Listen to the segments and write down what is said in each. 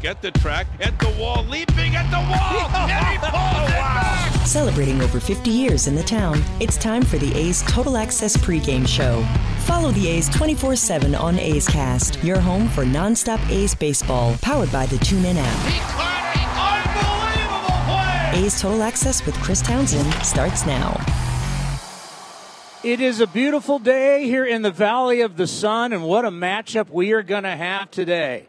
back at the track, at the wall, leaping at the wall, and he pulls it back. Celebrating over 50 years in the town, it's time for the A's Total Access pregame show. Follow the A's 24 7 on A's Cast, your home for nonstop A's baseball, powered by the TuneIn app. He caught an unbelievable play. A's Total Access with Chris Townsend starts now. It is a beautiful day here in the Valley of the Sun, and what a matchup we are going to have today.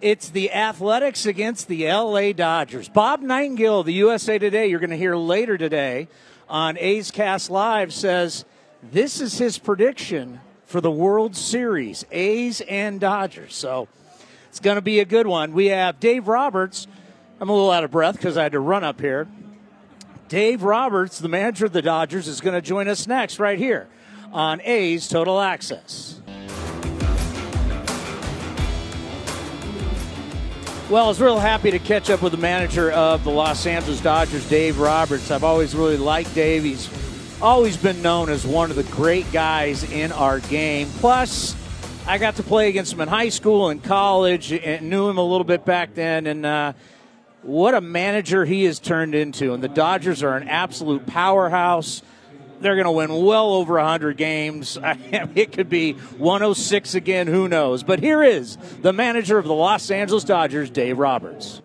It's the Athletics against the LA Dodgers. Bob Nightingale the USA Today, you're going to hear later today on A's Cast Live, says this is his prediction for the World Series, A's and Dodgers. So it's going to be a good one. We have Dave Roberts. I'm a little out of breath because I had to run up here. Dave Roberts, the manager of the Dodgers, is going to join us next right here on A's Total Access. Well, I was real happy to catch up with the manager of the Los Angeles Dodgers, Dave Roberts. I've always really liked Dave. He's always been known as one of the great guys in our game. Plus, I got to play against him in high school and college and knew him a little bit back then. And uh, what a manager he has turned into. And the Dodgers are an absolute powerhouse. They're going to win well over 100 games. it could be 106 again, who knows. But here is the manager of the Los Angeles Dodgers, Dave Roberts.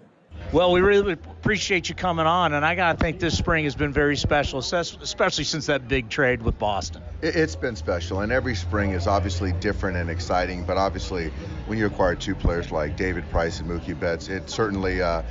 Well, we really appreciate you coming on, and I got to think this spring has been very special, especially since that big trade with Boston. It's been special, and every spring is obviously different and exciting. But obviously, when you acquire two players like David Price and Mookie Betts, it certainly uh,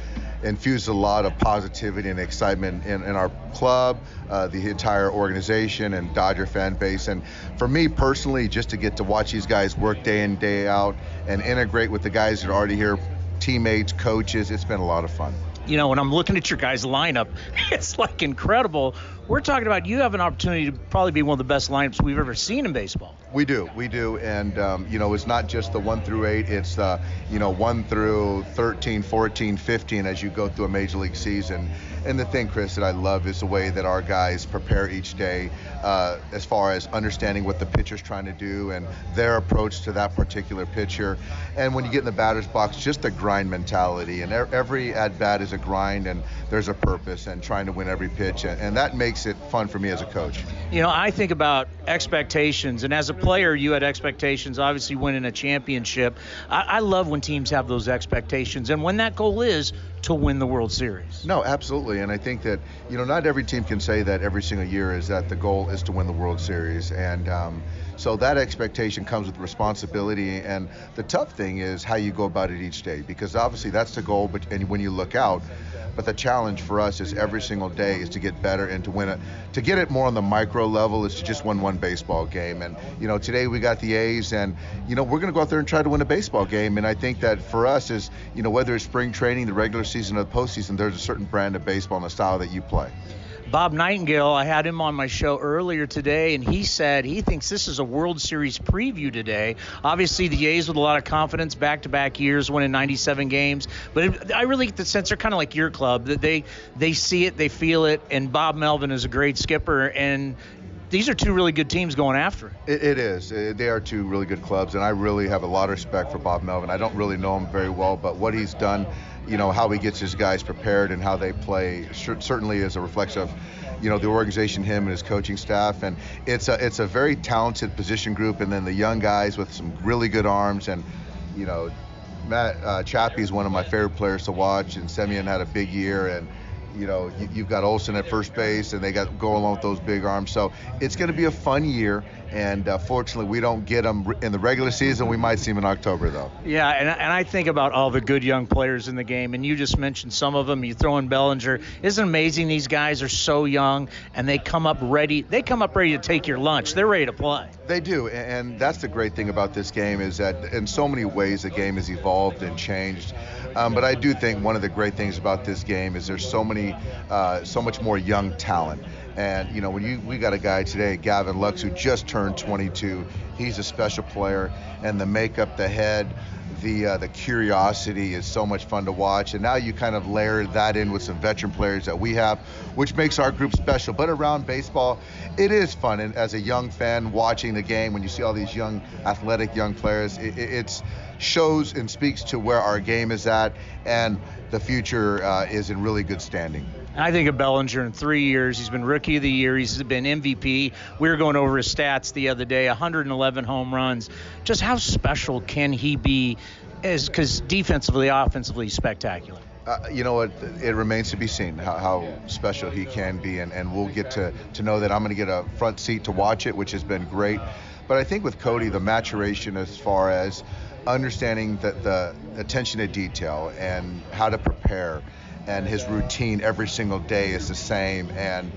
infused a lot of positivity and excitement in, in our club, uh, the entire organization, and Dodger fan base. And for me personally, just to get to watch these guys work day in, day out and integrate with the guys that are already here, teammates, coaches, it's been a lot of fun. You know, when I'm looking at your guys' lineup, it's like incredible. We're talking about you have an opportunity to probably be one of the best lineups we've ever seen in baseball. We do, we do, and um, you know, it's not just the one through eight; it's uh, you know one through 13, 14, 15 as you go through a major league season. And the thing, Chris, that I love is the way that our guys prepare each day, uh, as far as understanding what the pitcher's trying to do and their approach to that particular pitcher. And when you get in the batter's box, just a grind mentality. And every at bat is a grind, and there's a purpose, and trying to win every pitch, and, and that makes it fun for me as a coach. You know, I think about expectations, and as a player, you had expectations. Obviously, winning a championship. I, I love when teams have those expectations, and when that goal is to win the World Series. No, absolutely. And I think that, you know, not every team can say that every single year is that the goal is to win the World Series. And um, so that expectation comes with responsibility. And the tough thing is how you go about it each day, because obviously that's the goal. But and when you look out, but the challenge for us is every single day is to get better and to win it. To get it more on the micro level is to just win one baseball game. And you know, today we got the A's, and you know we're going to go out there and try to win a baseball game. And I think that for us is you know whether it's spring training, the regular season, or the postseason, there's a certain brand of baseball and a style that you play. Bob Nightingale, I had him on my show earlier today, and he said he thinks this is a World Series preview today. Obviously, the A's with a lot of confidence, back-to-back years, winning 97 games. But it, I really get the sense they're kind of like your club that they they see it, they feel it, and Bob Melvin is a great skipper, and these are two really good teams going after it. it. It is. Uh, they are two really good clubs, and I really have a lot of respect for Bob Melvin. I don't really know him very well, but what he's done you know how he gets his guys prepared and how they play certainly is a reflection of you know the organization him and his coaching staff. And it's a it's a very talented position group. And then the young guys with some really good arms. And you know Matt uh, Chappie is one of my favorite players to watch. And Semien had a big year. And you know, you, you've got Olson at first base, and they got go along with those big arms. So it's going to be a fun year. And uh, fortunately, we don't get them in the regular season. We might see them in October, though. Yeah, and, and I think about all the good young players in the game, and you just mentioned some of them. You throw in Bellinger. Isn't it amazing? These guys are so young, and they come up ready. They come up ready to take your lunch. They're ready to play. They do, and that's the great thing about this game is that in so many ways the game has evolved and changed. Um, but I do think one of the great things about this game is there's so many, uh, so much more young talent. And you know, when you we got a guy today, Gavin Lux, who just turned 22. He's a special player, and the makeup, the head, the uh, the curiosity is so much fun to watch. And now you kind of layer that in with some veteran players that we have, which makes our group special. But around baseball, it is fun. And as a young fan watching the game, when you see all these young, athletic young players, it, it's shows and speaks to where our game is at, and the future uh, is in really good standing. I think of Bellinger in three years. He's been Rookie of the Year. He's been MVP. We were going over his stats the other day 111 home runs. Just how special can he be? Because defensively, offensively, spectacular. Uh, you know what? It remains to be seen how, how special he can be, and, and we'll get to, to know that I'm going to get a front seat to watch it, which has been great. But I think with Cody, the maturation as far as understanding the, the attention to detail and how to prepare and his routine every single day is the same. And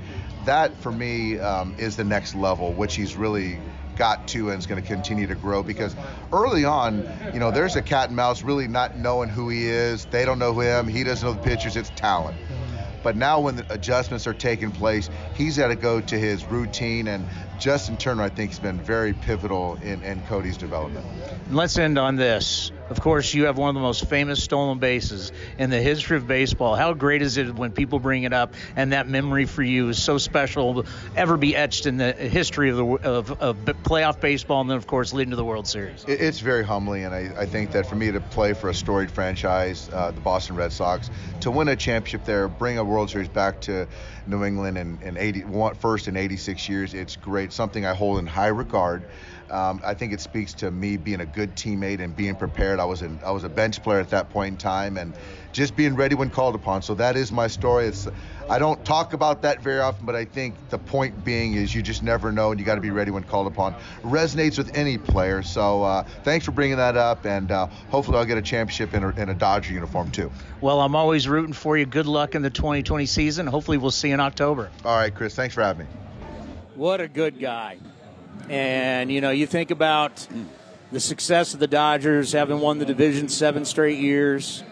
that for me um, is the next level, which he's really got to and is going to continue to grow because early on, you know, there's a cat and mouse really not knowing who he is. They don't know him. He doesn't know the pitchers. It's talent. But now when the adjustments are taking place, he's got to go to his routine. And Justin Turner, I think, has been very pivotal in, in Cody's development. Let's end on this. Of course, you have one of the most famous stolen bases in the history of baseball. How great is it when people bring it up, and that memory for you is so special, ever be etched in the history of the of, of playoff baseball, and then of course leading to the World Series. It's very humbling, and I, I think that for me to play for a storied franchise, uh, the Boston Red Sox, to win a championship there, bring a World Series back to New England in, in 80, first in 86 years, it's great. Something I hold in high regard. Um, I think it speaks to me being a good teammate and being prepared. I was in, I was a bench player at that point in time, and just being ready when called upon. So that is my story. It's I don't talk about that very often, but I think the point being is you just never know, and you got to be ready when called upon. Resonates with any player. So uh, thanks for bringing that up, and uh, hopefully I'll get a championship in a, in a Dodger uniform too. Well, I'm always rooting for you. Good luck in the 2020 season. Hopefully we'll see you in October. All right, Chris. Thanks for having me. What a good guy. And, you know, you think about the success of the Dodgers, having won the division seven straight years,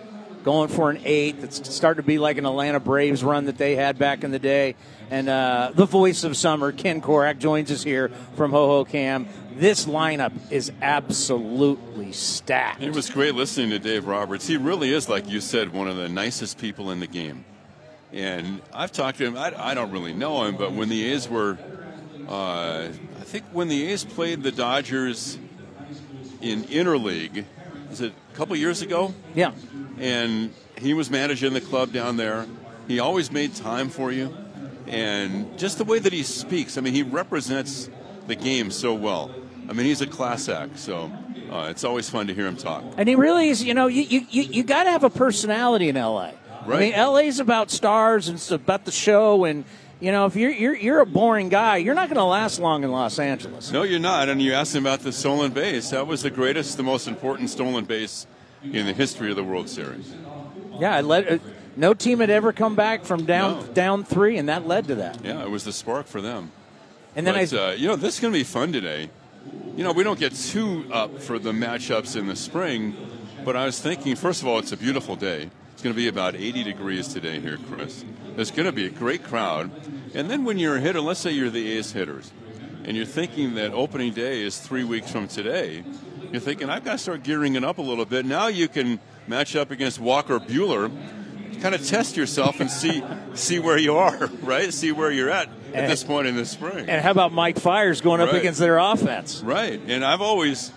going for an eight. It's starting to be like an Atlanta Braves run that they had back in the day. And uh, the voice of summer, Ken Korach, joins us here from Hohokam. This lineup is absolutely stacked. It was great listening to Dave Roberts. He really is, like you said, one of the nicest people in the game. And I've talked to him. I, I don't really know him, but when the A's were uh, think when the A's played the Dodgers in interleague, is it a couple years ago? Yeah. And he was managing the club down there. He always made time for you, and just the way that he speaks. I mean, he represents the game so well. I mean, he's a class act. So uh, it's always fun to hear him talk. And he really is. You know, you you, you got to have a personality in L.A. Right. I mean, LA's about stars and it's about the show and you know, if you're you're, you're a boring guy, you're not going to last long in Los Angeles. No, you're not. And you asked him about the stolen base. That was the greatest, the most important stolen base in the history of the World Series. Yeah, it led, uh, no team had ever come back from down No. down three, and that led to that. Yeah, it was the spark for them. And then but, I, uh, you know, this is going to be fun today. You know, we don't get too up for the matchups in the spring, but I was thinking, first of all, it's a beautiful day. It's going to be about 80 degrees today here, Chris. There's going to be a great crowd. And then when you're a hitter, let's say you're the ace hitters, and you're thinking that opening day is three weeks from today, you're thinking, I've got to start gearing it up a little bit. Now you can match up against Walker Buehler, kind of test yourself and see see where you are, right? See where you're at at And- this point in the spring. and how about Mike Fiers going up Right. against their offense? Right, and I've always,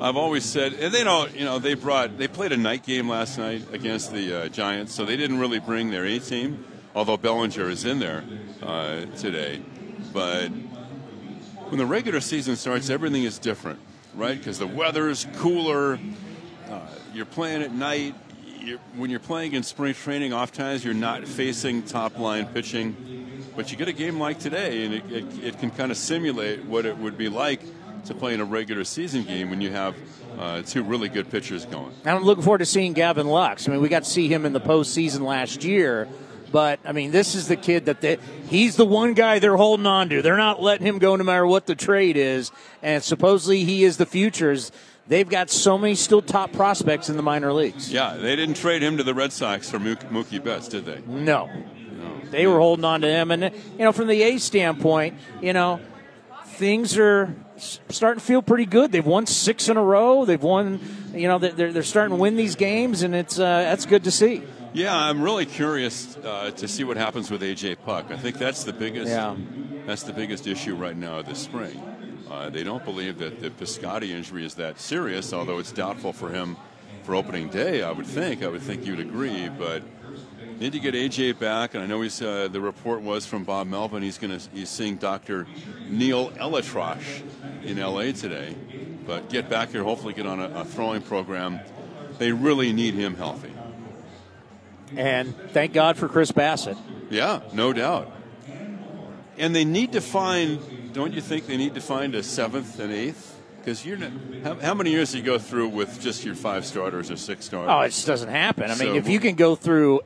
I've always said, and they don't, you know, they brought, they played a night game last night against the uh, Giants, so they didn't really bring their A team, although Bellinger is in there uh, today. But when the regular season starts, everything is different, right? Because the weather's cooler, uh, you're playing at night, you're, when you're playing in spring training, oftentimes you're not facing top line pitching, but you get a game like today, and it, it, it can kind of simulate what it would be like to play in a regular season game when you have uh, two really good pitchers going. I'm looking forward to seeing Gavin Lux. I mean, we got to see him in the postseason last year. But I mean, this is the kid that they, he's the one guy they're holding on to. They're not letting him go no matter what the trade is. And supposedly he is the future. They've got so many still top prospects in the minor leagues. Yeah, they didn't trade him to the Red Sox for Mookie Betts, did they? No. no. They were holding on to him. And, you know, from the A standpoint, you know, things are starting to feel pretty good. They've won six in a row. They've won, you know, they're, they're starting to win these games, and it's uh, that's good to see. Yeah, I'm really curious uh, to see what happens with AJ Puk. I think that's the biggest. Yeah. That's the biggest issue right now this spring. Uh, they don't believe that the Piscotty injury is that serious, although it's doubtful for him for opening day. I would think. I would think you'd agree, but need to get AJ back, and I know he's. Uh, the report was from Bob Melvin. He's going to. He's seeing Dr. Neal ElAttrache in LA today, but get back here. Hopefully, get on a, a throwing program. They really need him healthy. And thank God for Chris Bassitt. Yeah, no doubt. And they need to find. Don't you think they need to find a seventh and eighth? Because you're not, how, how, many years do you go through with just your five starters or six starters? Oh, it just doesn't happen. I so, mean, if you can go through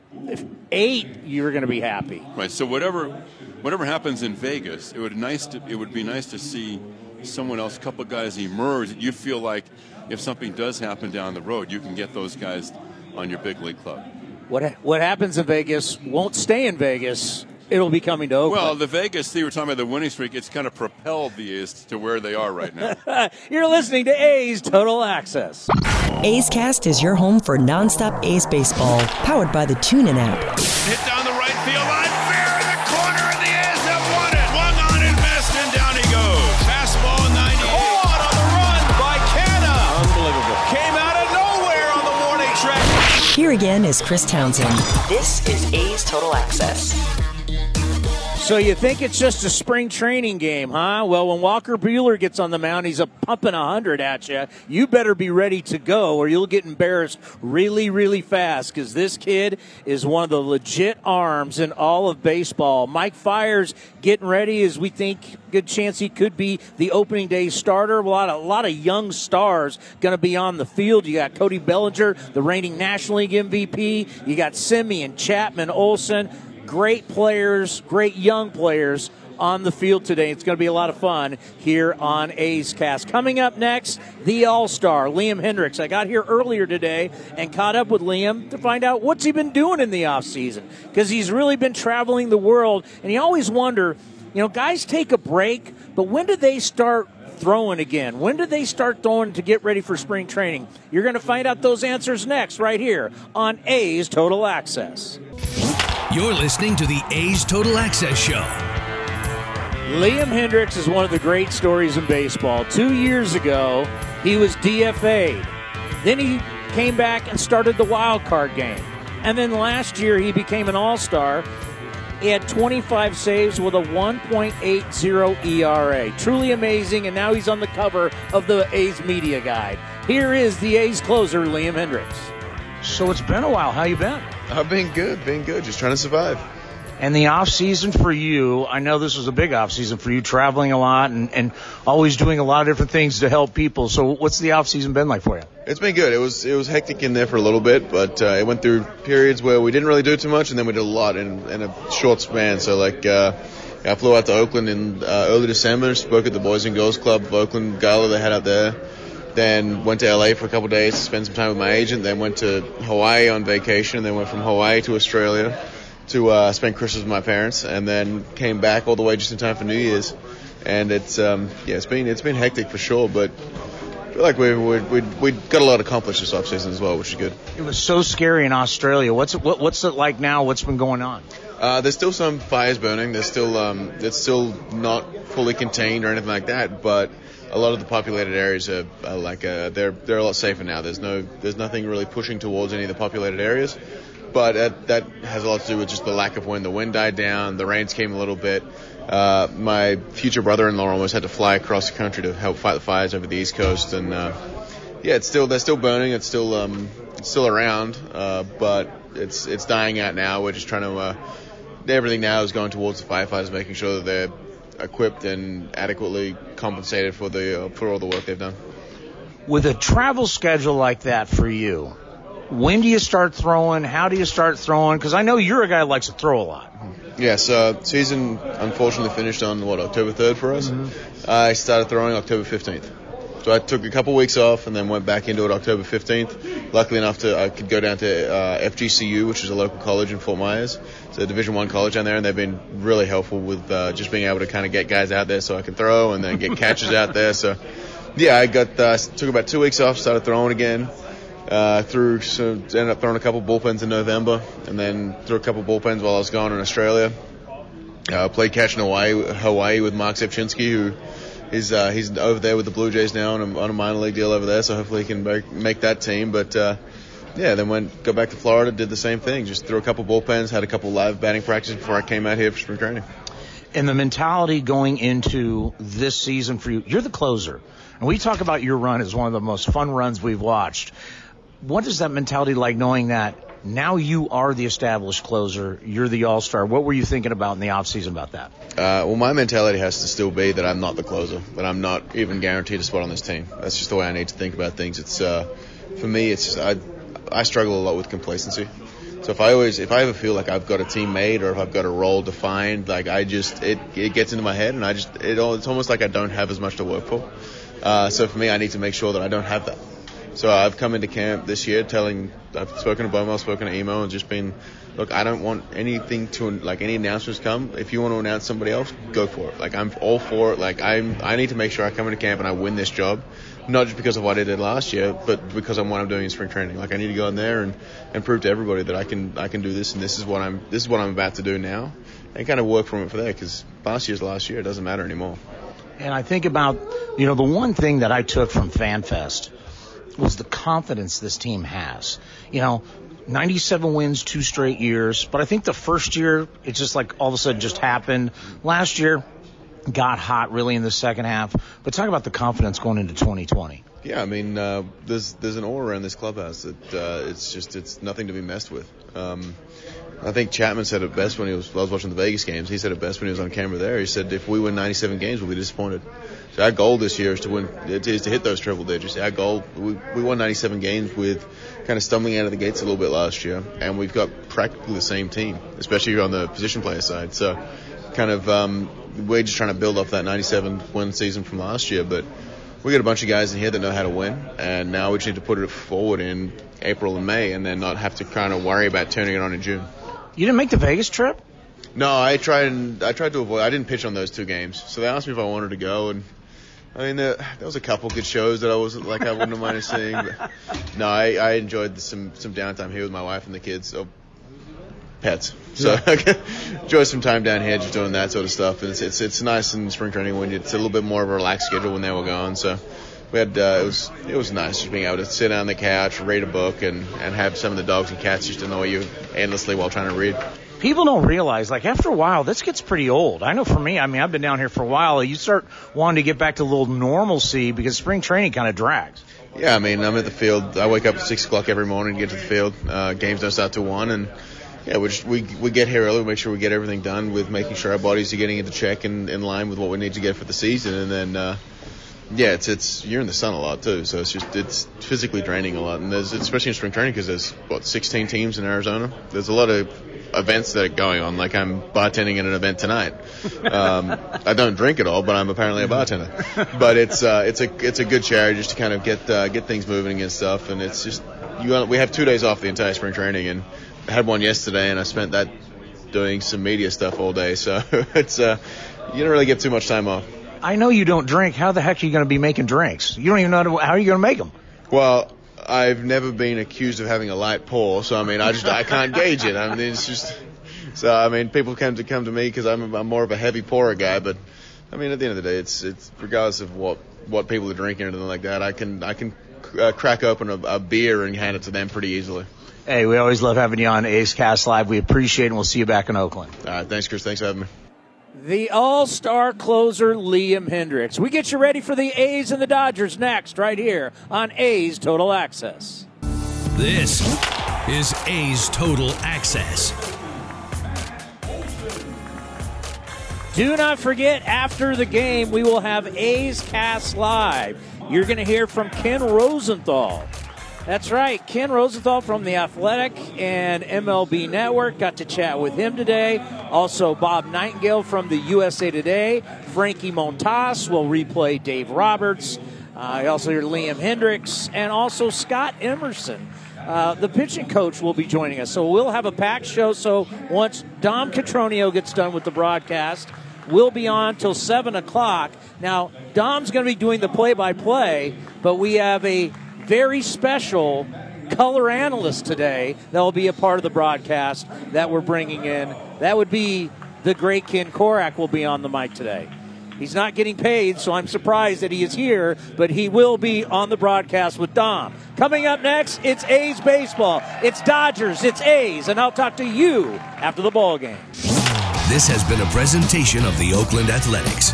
eight, you're going to be happy. Right. So whatever, whatever happens in Vegas, it would nice to, it would be nice to see someone else, a couple of guys emerge. You feel like if something does happen down the road, you can get those guys on your big league club. What what happens in Vegas won't stay in Vegas it'll be coming to Oakland. Well, the Vegas, you were talking about the winning streak, it's kind of propelled the A's to where they are right now. You're listening to A's Total Access. A's Cast is your home for nonstop A's baseball, powered by the TuneIn app. Hit down Here again is Chris Townsend. This is A's Total Access. So you think it's just a spring training game, huh? Well, when Walker Buehler gets on the mound, he's a pumping a hundred at you. You better be ready to go, or you'll get embarrassed really, really fast. Because this kid is one of the legit arms in all of baseball. Mike Fiers getting ready, as we think good chance he could be the opening day starter. A lot of a lot of young stars going to be on the field. You got Cody Bellinger, the reigning National League MVP. You got Semien, Chapman, Olson great players, great young players on the field today. It's going to be a lot of fun here on A's Cast. Coming up next, the All Star, Liam Hendriks. I got here earlier today and caught up with Liam to find out what's he been doing in the offseason because he's really been traveling the world. And you always wonder, you know, guys take a break, but when do they start throwing again? When do they start throwing to get ready for spring training? You're going to find out those answers next, right here on A's Total Access. You're listening to the A's Total Access Show. Liam Hendriks is one of the great stories in baseball. Two years ago, he was DFA'd. Then he came back and started the wild card game. And then last year, he became an all star. He had 25 saves with a 1.80 ERA. Truly amazing, and now he's on the cover of the A's media guide. Here is the A's closer, Liam Hendriks. So it's been a while. How you been? I've been good, been good, just trying to survive. And the off season for you, I know this was a big off season for you, traveling a lot and, and always doing a lot of different things to help people. So what's the off season been like for you? It's been good. It was it was hectic in there for a little bit, but uh, it went through periods where we didn't really do too much, and then we did a lot in, in a short span. So like. Uh, I flew out to Oakland in uh, early December, spoke at the Boys and Girls Club of Oakland Gala they had out there. Then went to LA for a couple days to spend some time with my agent. Then went to Hawaii on vacation. Then went from Hawaii to Australia to uh, spend Christmas with my parents, and then came back all the way just in time for New Year's. And it's um, yeah, it's been it's been hectic for sure, but I feel like we we we we got a lot accomplished this offseason as well, which is good. It was so scary in Australia. What's it, what, what's it like now? What's been going on? Uh, there's still some fires burning. There's still um, it's still not fully contained or anything like that, but a lot of the populated areas are, are like uh, they're they're a lot safer now. There's no there's nothing really pushing towards any of the populated areas, but that, that has a lot to do with just the lack of wind. The wind died down, the rains came a little bit. Uh, my future brother-in-law almost had to fly across the country to help fight the fires over the east coast, and uh, yeah, it's still they're still burning. It's still um, it's still around, uh, but it's it's dying out now. We're just trying to. Uh, everything now is going towards the firefighters, making sure that they're equipped and adequately compensated for the uh, for all the work they've done. With a travel schedule like that for you, when do you start throwing? How do you start throwing? Because I know you're a guy that likes to throw a lot. Yes, uh, season unfortunately finished on what October 3rd for us. I started throwing October 15th. So I took a couple weeks off and then went back into it October 15th. Luckily enough to I could go down to uh, FGCU, which is a local college in Fort Myers. It's a Division One college down there, and they've been really helpful with uh, just being able to kind of get guys out there so I can throw and then get catches out there. So yeah, I got uh, took about two weeks off, started throwing again. Uh, so ended up throwing a couple bullpens in November, and then threw a couple bullpens while I was gone in Australia. Uh, played catch in Hawaii, Hawaii with Mark Zepchinski, who is uh, he's over there with the Blue Jays now on a, on a minor league deal over there, so hopefully he can make, make that team. But uh, yeah, then went go back to Florida, did the same thing, just threw a couple bullpens, had a couple live batting practices before I came out here for spring training. And the mentality going into this season for you, you're the closer. And we talk about your run as one of the most fun runs we've watched. What is that mentality like knowing that now you are the established closer, you're the all-star? What were you thinking about in the offseason about that? Uh, well, my mentality has to still be that I'm not the closer, that I'm not even guaranteed a spot on this team. That's just the way I need to think about things. It's uh, for me, it's I I struggle a lot with complacency. So if I always, if I ever feel like I've got a team made or if I've got a role defined, like I just, it, it gets into my head and I just, it, all, it's almost like I don't have as much to work for. Uh, so for me, I need to make sure that I don't have that. So I've come into camp this year telling, I've spoken to Bomo, spoken to Emo, and just been, look, I don't want anything to, like any announcements come. If you want to announce somebody else, go for it. Like I'm all for it. Like I'm, I need to make sure I come into camp and I win this job. Not just because of what I did last year, but because of what I'm doing in spring training. Like I need to go in there and, and prove to everybody that I can I can do this and this is what I'm this is what I'm about to do now, and kind of work from it for there. Because last year's last year, it doesn't matter anymore. And I think about, you know, the one thing that I took from FanFest was the confidence this team has. You know, 97 wins two straight years, but I think the first year it just like all of a sudden just happened. Last year got hot really in the second half. But talk about the confidence going into 2020. Yeah, I mean, uh, there's there's an aura around this clubhouse that uh, it's just it's nothing to be messed with. Um, I think Chapman said it best when he was I was watching the Vegas games. He said it best when he was on camera there. He said if we win 97 games, we'll be disappointed. So our goal this year is to win is to hit those triple digits. Our goal we we won 97 games with kind of stumbling out of the gates a little bit last year, and we've got practically the same team, especially on the position player side. So kind of um, we're just trying to build off that 97 win season from last year, but we got a bunch of guys in here that know how to win, and now we just need to put it forward in April and May, and then not have to kind of worry about turning it on in June. You didn't make the Vegas trip? No, I tried and I tried to avoid. I didn't pitch on those two games, so they asked me if I wanted to go, and I mean there, there was a couple good shows that I wasn't like I wouldn't have minded seeing. But no, I, I enjoyed some some downtime here with my wife and the kids. So pets. So enjoy some time down here just doing that sort of stuff. And it's, it's it's nice in spring training when it's a little bit more of a relaxed schedule when they were gone. So we had uh, it was it was nice just being able to sit on the couch, read a book, and and have some of the dogs and cats just annoy you endlessly while trying to read. People don't realize, like after a while, this gets pretty old. I know for me, I mean, I've been down here for a while. You start wanting to get back to a little normalcy because spring training kind of drags. Yeah, I mean, I'm at the field. I wake up at six o'clock every morning to get to the field. Uh, games don't start till one, and yeah, we just we we get here early, we make sure we get everything done with making sure our bodies are getting into check and in line with what we need to get for the season, and then. Uh, yeah, it's it's you're in the sun a lot too, so it's just it's physically draining a lot, and there's especially in spring training because there's what 16 teams in Arizona. There's a lot of events that are going on. Like I'm bartending at an event tonight. Um, I don't drink at all, but I'm apparently a bartender. But it's uh, it's a it's a good charity just to kind of get uh, get things moving and stuff. And it's just you we have two days off the entire spring training, and I had one yesterday, and I spent that doing some media stuff all day. So it's uh, you don't really get too much time off. I know you don't drink. How the heck are you going to be making drinks? You don't even know how are you going to make them. Well, I've never been accused of having a light pour, so I mean, I just I can't gauge it. I mean, it's just so I mean, people come to come to me because I'm, I'm more of a heavy pourer guy, but I mean, at the end of the day, it's it's regardless of what what people are drinking or anything like that, I can I can uh, crack open a, a beer and hand it to them pretty easily. Hey, we always love having you on A's Cast Live. We appreciate it, and we'll see you back in Oakland. All right, thanks, Chris. Thanks for having me. The All Star closer, Liam Hendriks. We get you ready for the A's and the Dodgers next, right here on A's Total Access. This is A's Total Access. Do not forget, after the game, we will have A's Cast Live. You're going to hear from Ken Rosenthal. That's right, Ken Rosenthal from The Athletic and MLB Network. Got to chat with him today. Also, Bob Nightingale from the USA Today. Frankie Montas will replay Dave Roberts. Uh, also hear Liam Hendriks and also Scott Emerson. Uh, the pitching coach will be joining us. So we'll have a packed show. So once Dom Catronio gets done with the broadcast, we'll be on till 7 o'clock. Now, Dom's going to be doing the play by play, but we have a very special color analyst today that will be a part of the broadcast that we're bringing in. That would be the great Ken Korach will be on the mic today. He's not getting paid, so I'm surprised that he is here, but he will be on the broadcast with Dom. Coming up next, it's A's baseball. It's Dodgers, it's A's, and I'll talk to you after the ball game. This has been a presentation of the Oakland Athletics.